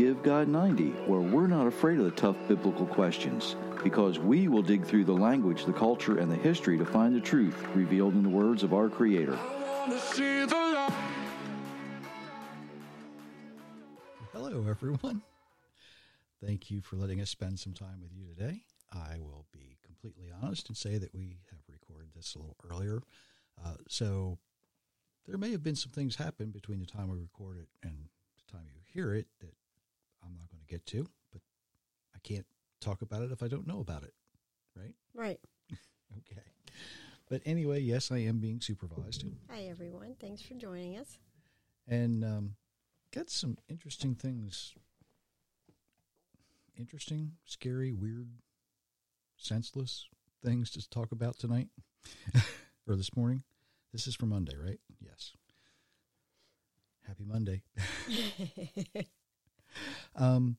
Give God 90, where we're not afraid of the tough biblical questions, because we will dig through the language, the culture, and the history to find the truth revealed in the words of our Creator. Hello, everyone. Thank you for letting us spend some time with you today. I will be completely honest and say that we have recorded this a little earlier. Uh, so there may have been some things happen between the time we record it and the time you hear it that I'm not going to get to, but I can't talk about it if I don't know about it, right? Right. okay. But anyway, yes, I am being supervised. Hi, everyone. Thanks for joining us. And um, got some interesting things. Interesting, scary, weird, senseless things to talk about tonight or this morning. This is for Monday, right? Yes. Happy Monday. um,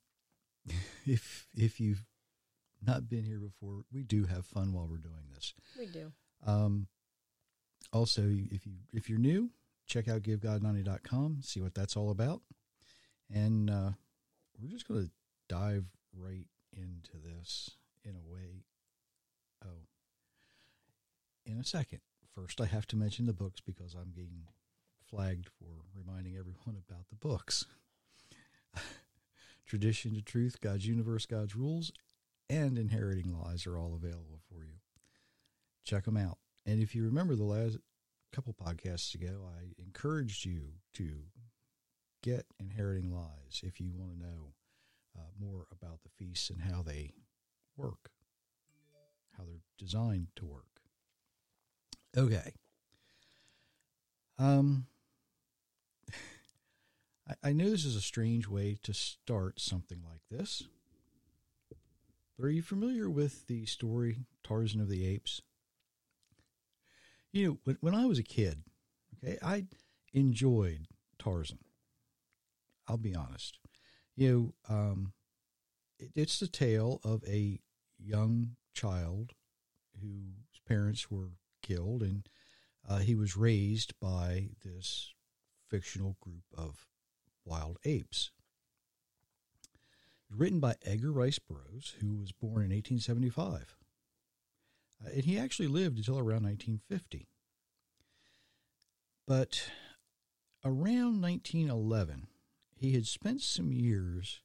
if if you've not been here before, we do have fun while we're doing this. We do. Um, also, if you if you're new, check out givegod90.com, see what that's all about, and uh, we're just going to dive right into this in a way. Oh, in a second. First, I have to mention the books because I'm being flagged for reminding everyone about the books. Tradition to Truth, God's Universe, God's Rules, and Inheriting Lies are all available for you. Check them out. And if you remember the last couple podcasts ago, I encouraged you to get Inheriting Lies if you want to know uh, more about the feasts and how they work, how they're designed to work. Okay. Um, I, I know this is a strange way to start something like this. But are you familiar with the story Tarzan of the Apes? You know, when, when I was a kid, okay, I enjoyed Tarzan. I'll be honest. You know, um, it, it's the tale of a young child whose parents were killed, and uh, he was raised by this fictional group of wild apes. Written by Edgar Rice Burroughs, who was born in 1875. Uh, and he actually lived until around 1950. But around 1911, he had spent some years,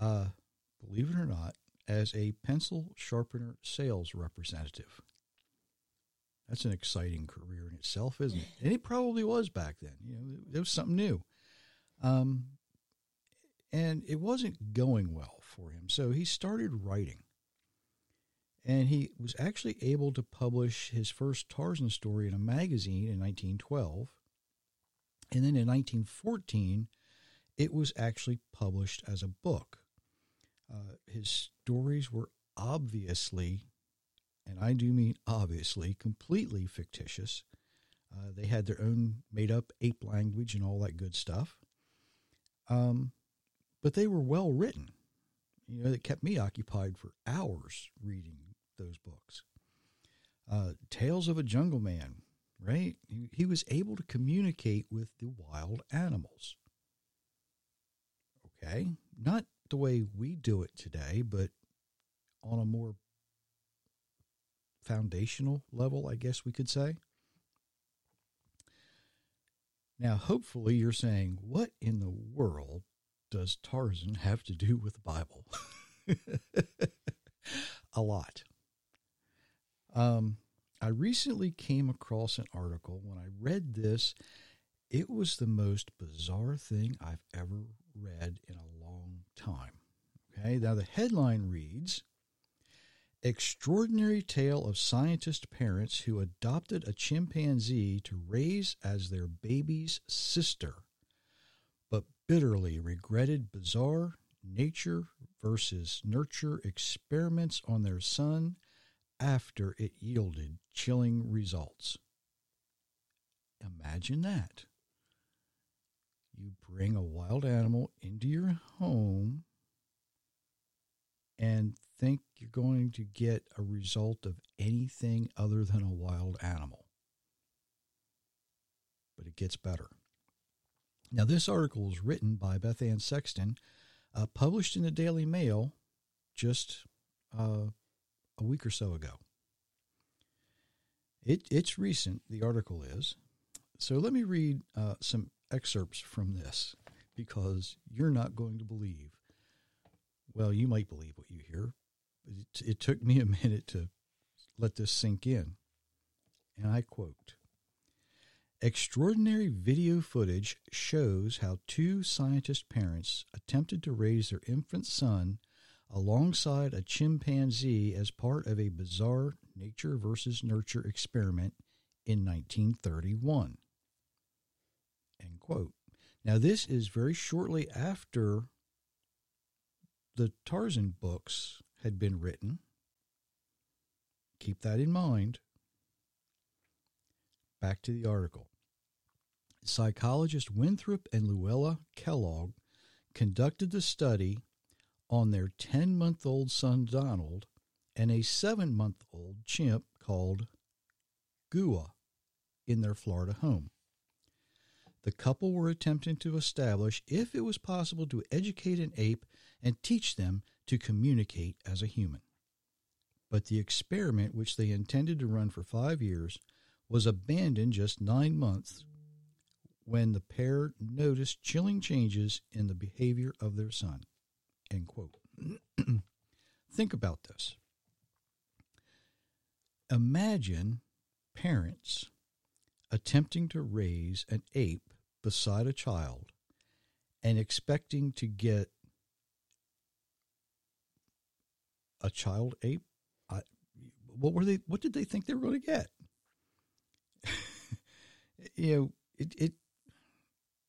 uh, believe it or not, as a pencil sharpener sales representative. That's an exciting career in itself, isn't it? And it probably was back then. You know, it was something new. Um, and it wasn't going well for him. So he started writing. And he was actually able to publish his first Tarzan story in a magazine in 1912. And then in 1914, it was actually published as a book. Uh, his stories were obviously and I do mean obviously completely fictitious. Uh, they had their own made up ape language and all that good stuff. Um, but they were well written. You know, it kept me occupied for hours reading those books. Uh, Tales of a Jungle Man, right? He, he was able to communicate with the wild animals. Okay, not the way we do it today, but on a more foundational level, I guess we could say. Now, hopefully, you're saying, what in the world does Tarzan have to do with the Bible? A lot. Um, I recently came across an article. When I read this, it was the most bizarre thing I've ever read in a long time. Okay, now the headline reads Extraordinary tale of scientist parents who adopted a chimpanzee to raise as their baby's sister, but bitterly regretted bizarre nature versus nurture experiments on their son after it yielded chilling results. Imagine that. You bring a wild animal into your home and think you're going to get a result of anything other than a wild animal. But it gets better. Now, this article was written by Beth Ann Sexton, uh, published in the Daily Mail just uh, a week or so ago. It, it's recent, the article is. So let me read uh, some excerpts from this because you're not going to believe. Well, you might believe what you hear. It, it took me a minute to let this sink in. And I quote Extraordinary video footage shows how two scientist parents attempted to raise their infant son alongside a chimpanzee as part of a bizarre nature versus nurture experiment in 1931. End quote. Now, this is very shortly after the Tarzan books had been written. Keep that in mind. Back to the article. Psychologist Winthrop and Luella Kellogg conducted the study on their 10 month old son Donald and a 7 month old chimp called Gua in their Florida home. The couple were attempting to establish if it was possible to educate an ape and teach them to communicate as a human. But the experiment, which they intended to run for five years, was abandoned just nine months when the pair noticed chilling changes in the behavior of their son. Think about this. Imagine parents attempting to raise an ape beside a child and expecting to get a child ape. I, what were they? What did they think they were going to get? you know, it, it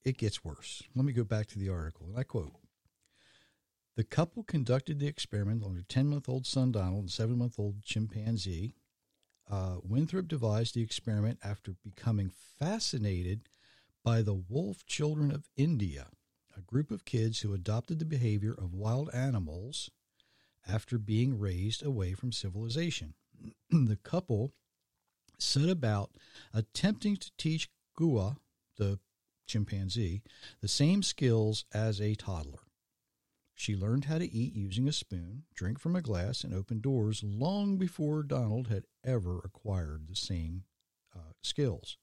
it gets worse. Let me go back to the article, and I quote. The couple conducted the experiment on their 10 month old son Donald and 7 month old chimpanzee. Uh, Winthrop devised the experiment after becoming fascinated by the wolf children of India, a group of kids who adopted the behavior of wild animals after being raised away from civilization. the couple set about attempting to teach Gua, the chimpanzee, the same skills as a toddler. She learned how to eat using a spoon, drink from a glass, and open doors long before Donald had ever acquired the same uh, skills.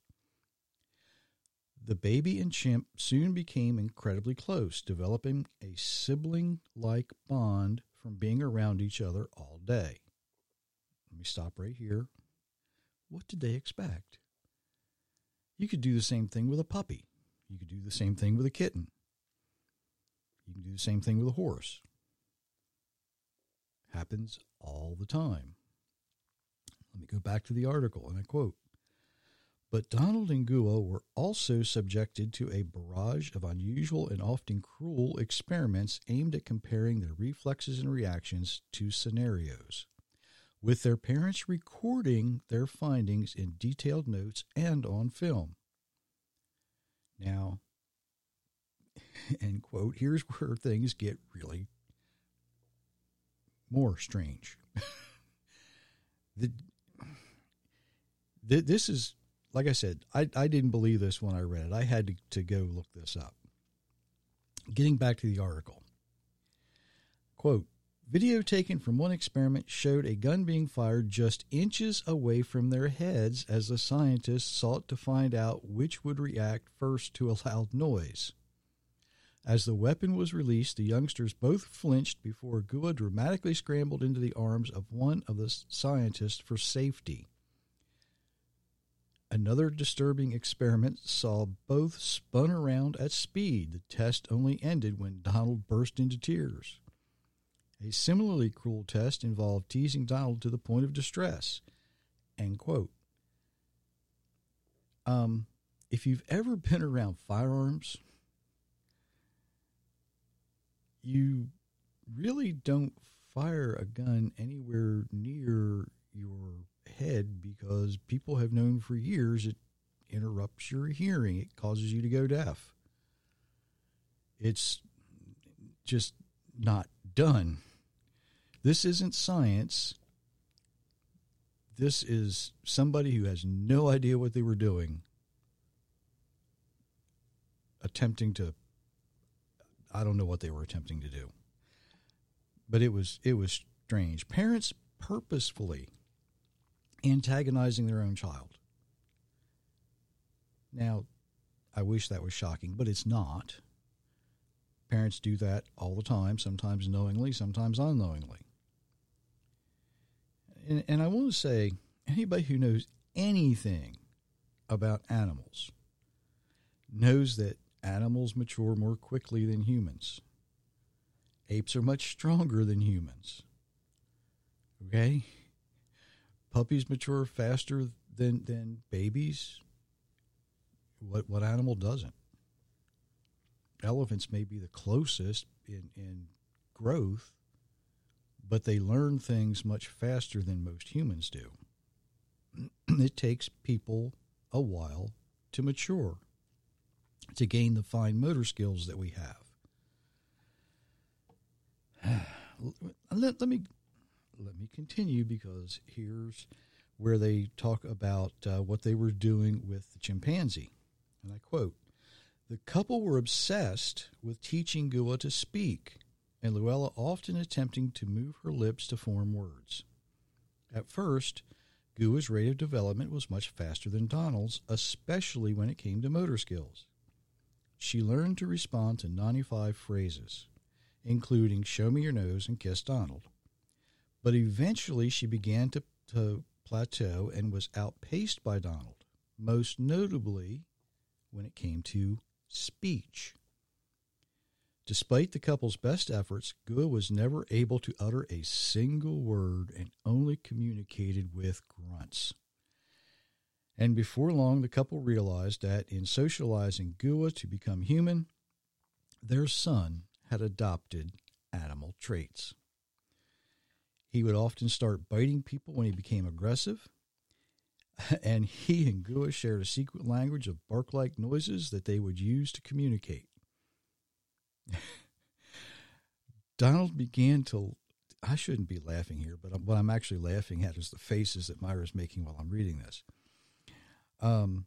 The baby and chimp soon became incredibly close, developing a sibling like bond from being around each other all day. Let me stop right here. What did they expect? You could do the same thing with a puppy. You could do the same thing with a kitten. You can do the same thing with a horse. Happens all the time. Let me go back to the article and I quote But Donald and Gua were also subjected to a barrage of unusual and often cruel experiments aimed at comparing their reflexes and reactions to scenarios, with their parents recording their findings in detailed notes and on film. Now, end quote, here's where things get really more strange. the, the, this is, like I said, I, I didn't believe this when I read it. I had to, to go look this up. Getting back to the article. Quote, Video taken from one experiment showed a gun being fired just inches away from their heads as the scientists sought to find out which would react first to a loud noise. As the weapon was released, the youngsters both flinched before Gua dramatically scrambled into the arms of one of the scientists for safety. Another disturbing experiment saw both spun around at speed. The test only ended when Donald burst into tears. A similarly cruel test involved teasing Donald to the point of distress. End quote. Um, if you've ever been around firearms, you really don't fire a gun anywhere near your head because people have known for years it interrupts your hearing, it causes you to go deaf. It's just not done. This isn't science. This is somebody who has no idea what they were doing attempting to. I don't know what they were attempting to do, but it was it was strange. Parents purposefully antagonizing their own child. Now, I wish that was shocking, but it's not. Parents do that all the time, sometimes knowingly, sometimes unknowingly. And, and I want to say anybody who knows anything about animals knows that animals mature more quickly than humans. Apes are much stronger than humans. Okay? Puppies mature faster than, than babies. What, what animal doesn't? Elephants may be the closest in, in growth, but they learn things much faster than most humans do. it takes people a while to mature, to gain the fine motor skills that we have. let, let me let me continue because here's where they talk about uh, what they were doing with the chimpanzee. And I quote The couple were obsessed with teaching Gua to speak, and Luella often attempting to move her lips to form words. At first, Gua's rate of development was much faster than Donald's, especially when it came to motor skills. She learned to respond to 95 phrases, including Show me your nose and Kiss Donald. But eventually she began to, to plateau and was outpaced by Donald, most notably when it came to speech. Despite the couple's best efforts, Gua was never able to utter a single word and only communicated with grunts. And before long, the couple realized that in socializing Gua to become human, their son had adopted animal traits. He would often start biting people when he became aggressive. And he and Gua shared a secret language of bark like noises that they would use to communicate. Donald began to. I shouldn't be laughing here, but what I'm actually laughing at is the faces that Myra's making while I'm reading this. Um,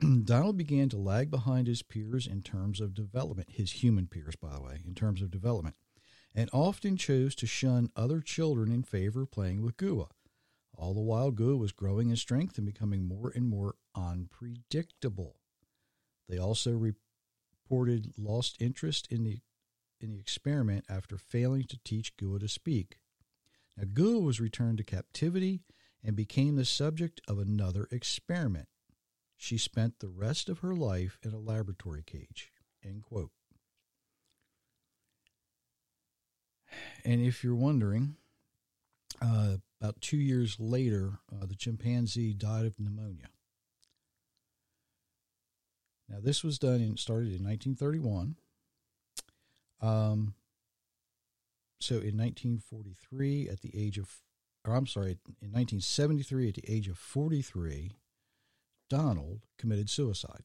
Donald began to lag behind his peers in terms of development, his human peers, by the way, in terms of development, and often chose to shun other children in favor of playing with Gua. All the while, Gua was growing in strength and becoming more and more unpredictable. They also reported lost interest in the in the experiment after failing to teach Gua to speak. Now, Gua was returned to captivity and became the subject of another experiment. She spent the rest of her life in a laboratory cage. End quote. And if you're wondering, uh, about two years later, uh, the chimpanzee died of pneumonia. Now, this was done and started in 1931. Um, so in 1943, at the age of, or I'm sorry, in 1973, at the age of 43, Donald committed suicide.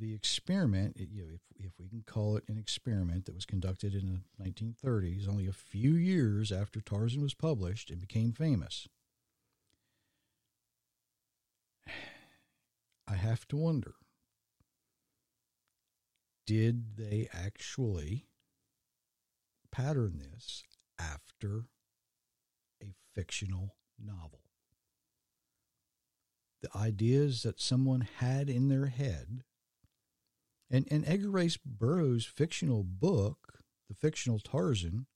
The experiment, you know, if, if we can call it an experiment that was conducted in the 1930s, only a few years after Tarzan was published and became famous. I have to wonder did they actually pattern this after a fictional novel? The ideas that someone had in their head, and, and Edgar Rice Burroughs' fictional book, The Fictional Tarzan,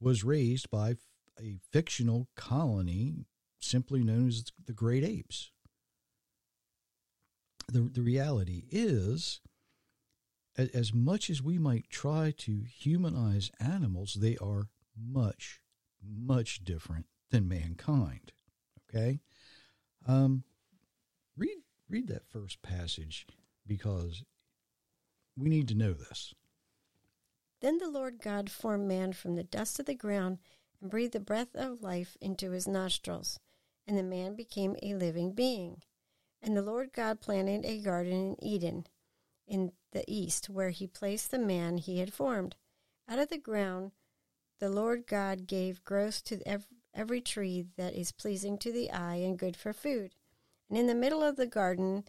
was raised by a fictional colony simply known as the Great Apes. The, the reality is as much as we might try to humanize animals, they are much, much different than mankind. Okay, um, read read that first passage because we need to know this. Then the Lord God formed man from the dust of the ground and breathed the breath of life into his nostrils, and the man became a living being. And the Lord God planted a garden in Eden in the east, where he placed the man he had formed. Out of the ground the Lord God gave growth to every tree that is pleasing to the eye and good for food. And in the middle of the garden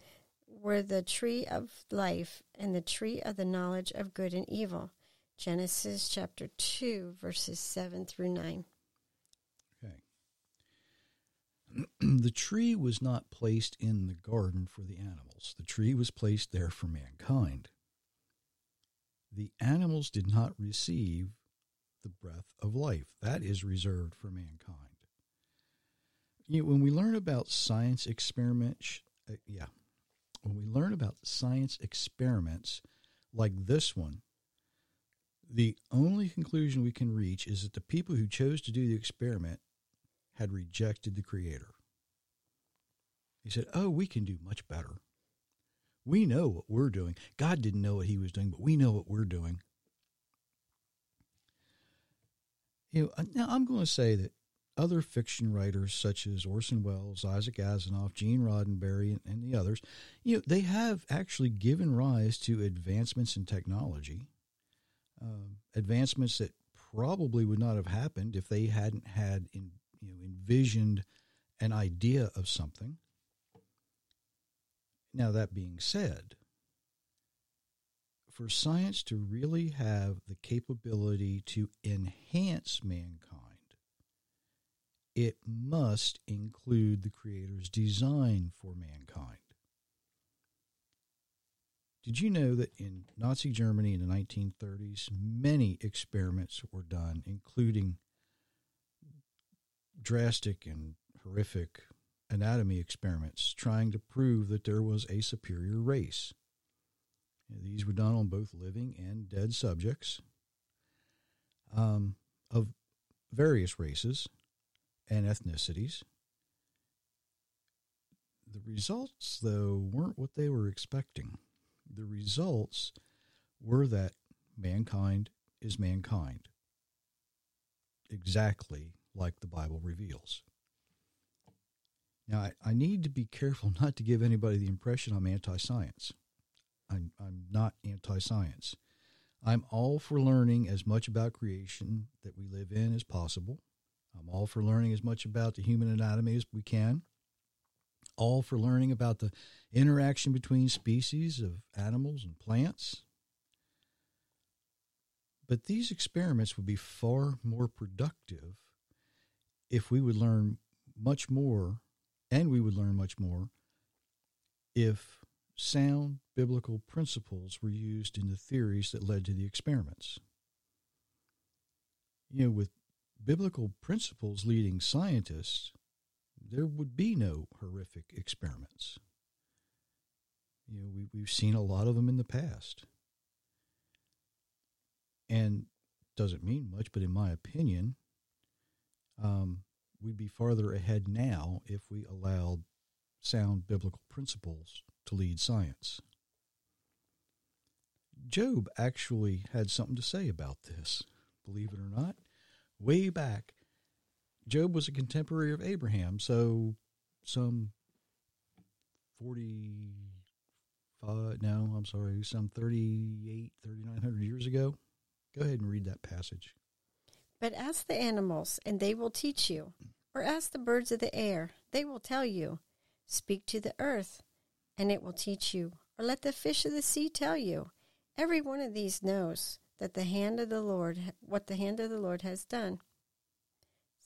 were the tree of life and the tree of the knowledge of good and evil. Genesis chapter 2, verses 7 through 9. Okay. the tree was not placed in the garden for the animals, the tree was placed there for mankind. The animals did not receive the breath of life, that is reserved for mankind. You know, when we learn about science experiments, uh, yeah, when we learn about science experiments like this one, the only conclusion we can reach is that the people who chose to do the experiment had rejected the Creator. He said, Oh, we can do much better. We know what we're doing. God didn't know what He was doing, but we know what we're doing. You know, uh, now I'm going to say that other fiction writers such as Orson Welles, Isaac Asimov, Gene Roddenberry, and, the others, you know, they have actually given rise to advancements in technology, uh, advancements that probably would not have happened if they hadn't had in, you know envisioned an idea of something. Now that being said, for science to really have the capability to enhance mankind it must include the Creator's design for mankind. Did you know that in Nazi Germany in the 1930s, many experiments were done, including drastic and horrific anatomy experiments trying to prove that there was a superior race? These were done on both living and dead subjects um, of various races and ethnicities. The results, though, weren't what they were expecting. The results were that mankind is mankind, exactly like the Bible reveals. Now, I, I need to be careful not to give anybody the impression I'm anti science. I'm, I'm not anti science. I'm all for learning as much about creation that we live in as possible. I'm all for learning as much about the human anatomy as we can. All for learning about the interaction between species of animals and plants. But these experiments would be far more productive if we would learn much more, and we would learn much more if sound biblical principles were used in the theories that led to the experiments. You know, with biblical principles leading scientists, there would be no horrific experiments. You know, we, we've seen a lot of them in the past. And doesn't mean much, but in my opinion, um, we'd be farther ahead now if we allowed sound biblical principles to lead science. Job actually had something to say about this, believe it or not way back. Job was a contemporary of Abraham, so some 45, no, I'm sorry, some 38, 3,900 years ago. Go ahead and read that passage. But ask the animals, and they will teach you. Or ask the birds of the air, they will tell you. Speak to the earth, and it will teach you. Or let the fish of the sea tell you. Every one of these knows that the hand of the Lord, what the hand of the Lord has done.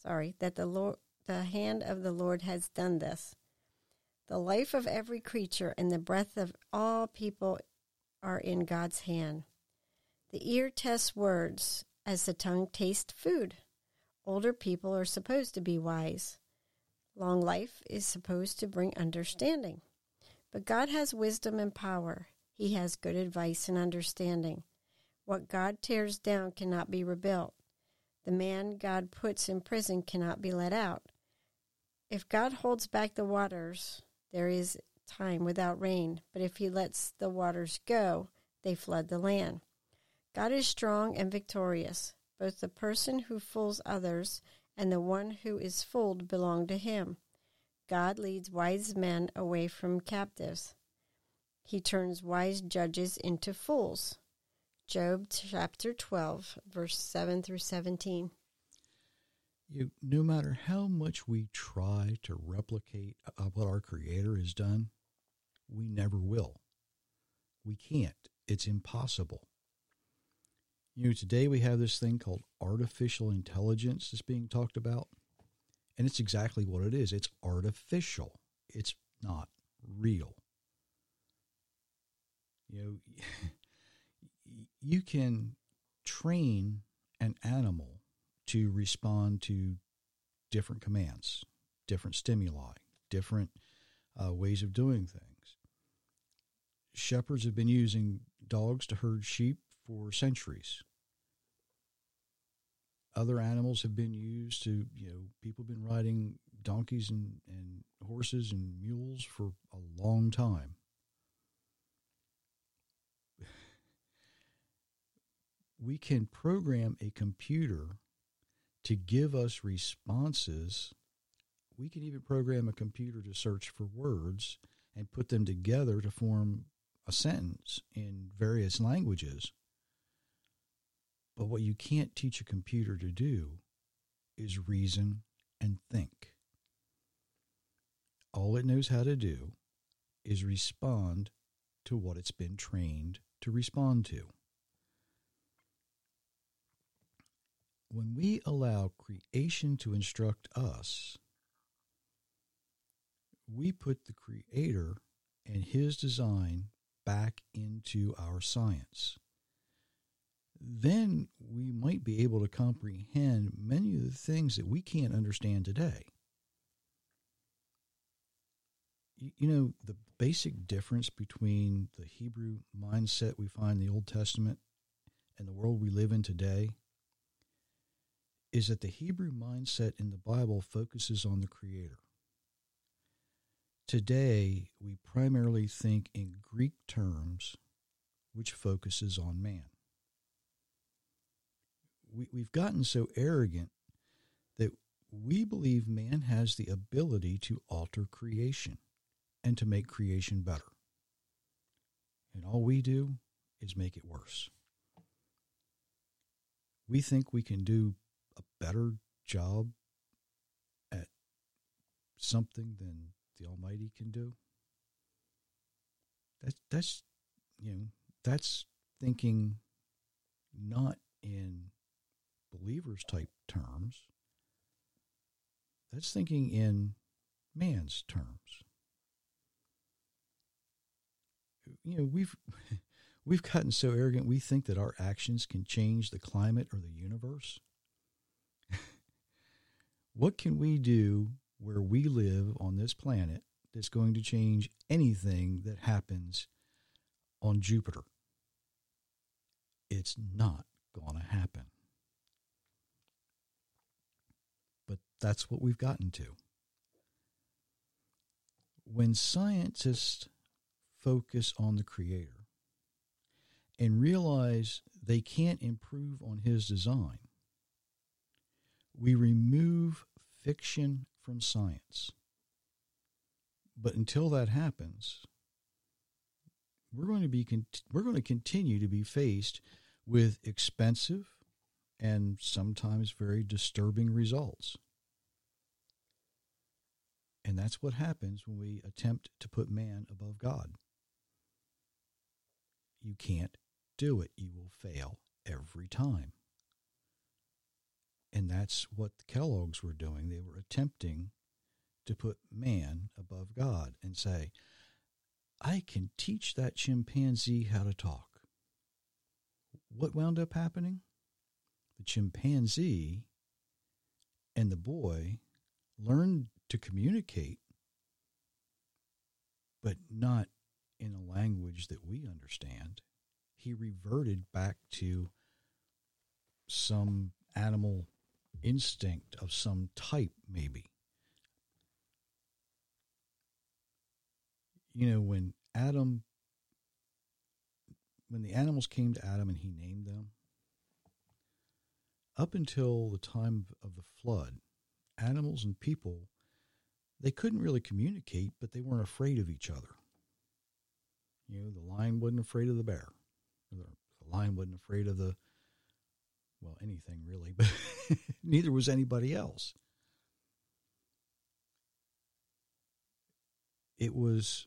Sorry, that the Lord, the hand of the Lord has done this. The life of every creature and the breath of all people are in God's hand. The ear tests words as the tongue tastes food. Older people are supposed to be wise. Long life is supposed to bring understanding. But God has wisdom and power. He has good advice and understanding. What God tears down cannot be rebuilt. The man God puts in prison cannot be let out. If God holds back the waters, there is time without rain, but if he lets the waters go, they flood the land. God is strong and victorious. Both the person who fools others and the one who is fooled belong to him. God leads wise men away from captives. He turns wise judges into fools. Job chapter 12, verse 7 through 17. You, no matter how much we try to replicate uh, what our Creator has done, We never will. We can't. It's impossible. You know, today we have this thing called artificial intelligence that's being talked about. And it's exactly what it is it's artificial, it's not real. You know, you can train an animal to respond to different commands, different stimuli, different uh, ways of doing things. Shepherds have been using dogs to herd sheep for centuries. Other animals have been used to, you know, people have been riding donkeys and, and horses and mules for a long time. We can program a computer to give us responses. We can even program a computer to search for words and put them together to form a sentence in various languages. But what you can't teach a computer to do is reason and think. All it knows how to do is respond to what it's been trained to respond to. When we allow creation to instruct us, we put the Creator and His design back into our science. Then we might be able to comprehend many of the things that we can't understand today. You know, the basic difference between the Hebrew mindset we find in the Old Testament and the world we live in today is that the Hebrew mindset in the Bible focuses on the Creator. Today, we primarily think in Greek terms, which focuses on man. We, we've gotten so arrogant that we believe man has the ability to alter creation and to make creation better. And all we do is make it worse. We think we can do a better job at something than the Almighty can do. That's that's you know that's thinking not in believers type terms. That's thinking in man's terms. You know, we've we've gotten so arrogant we think that our actions can change the climate or the universe. What can we do where we live on this planet that's going to change anything that happens on Jupiter? It's not going to happen. But that's what we've gotten to. When scientists focus on the Creator and realize they can't improve on His design, we remove fiction from science. But until that happens, we're going to be we're going to continue to be faced with expensive and sometimes very disturbing results. And that's what happens when we attempt to put man above God. You can't do it. You will fail every time. And that's what the Kellogg's were doing. They were attempting to put man above God and say, I can teach that chimpanzee how to talk. What wound up happening? The chimpanzee and the boy learned to communicate, but not in a language that we understand. He reverted back to some animal instinct of some type, maybe. You know, when Adam, when the animals came to Adam and he named them, up until the time of the flood, animals and people, they couldn't really communicate, but they weren't afraid of each other. You know, the lion wasn't afraid of the bear. The lion wasn't afraid of the well, anything really, but neither was anybody else. It was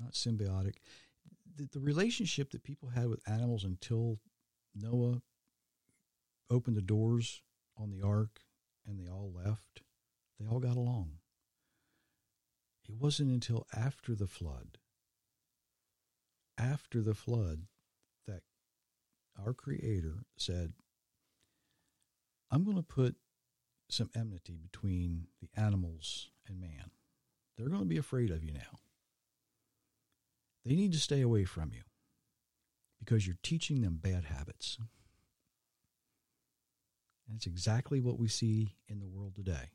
not symbiotic. The, the relationship that people had with animals until Noah opened the doors on the ark and they all left, they all got along. It wasn't until after the flood, after the flood, our Creator said, I'm going to put some enmity between the animals and man. They're going to be afraid of you now. They need to stay away from you because you're teaching them bad habits. And it's exactly what we see in the world today.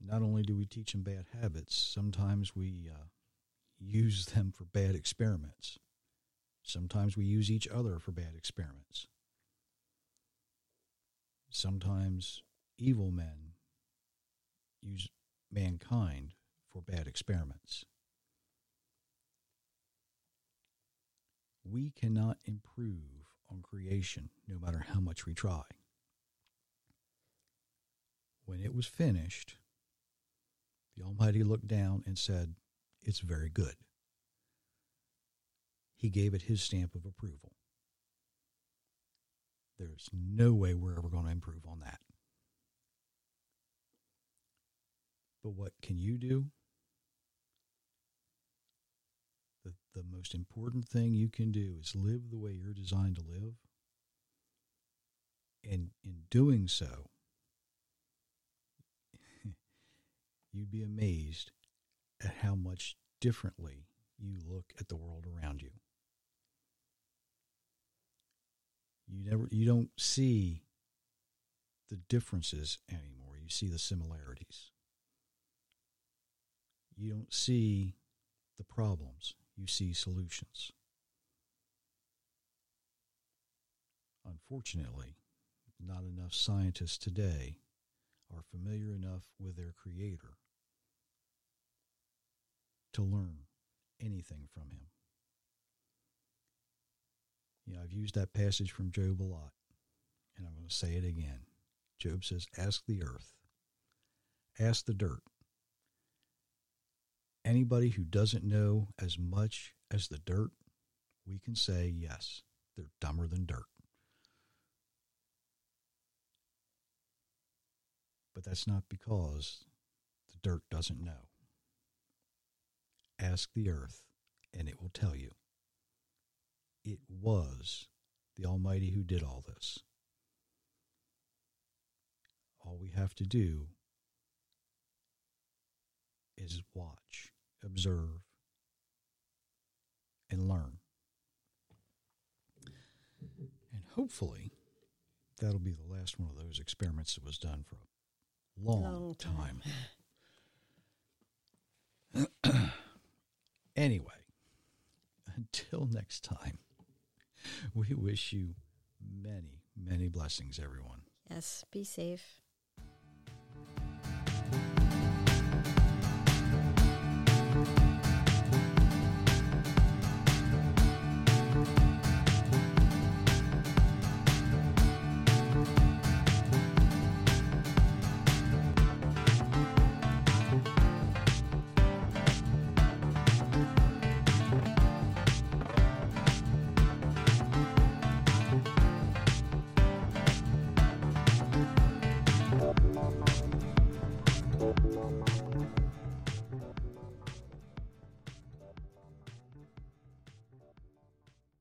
Not only do we teach them bad habits, sometimes we uh, use them for bad experiments. Sometimes we use each other for bad experiments. Sometimes evil men use mankind for bad experiments. We cannot improve on creation no matter how much we try. When it was finished, the Almighty looked down and said, It's very good. He gave it his stamp of approval. There's no way we're ever going to improve on that. But what can you do? The, the most important thing you can do is live the way you're designed to live. And in doing so, you'd be amazed at how much differently you look at the world around you. You never you don't see the differences anymore. You see the similarities. You don't see the problems. You see solutions. Unfortunately, not enough scientists today are familiar enough with their creator to learn anything from him. You know, I've used that passage from Job a lot, and I'm going to say it again. Job says, Ask the earth, ask the dirt. Anybody who doesn't know as much as the dirt, we can say, yes, they're dumber than dirt. But that's not because the dirt doesn't know. Ask the earth, and it will tell you it was the Almighty who did all this. All we have to do is watch, observe, and learn. And hopefully, that'll be the last one of those experiments that was done for a long, long time. time. anyway, until next time. we wish you many, many blessings, everyone. Yes, be safe.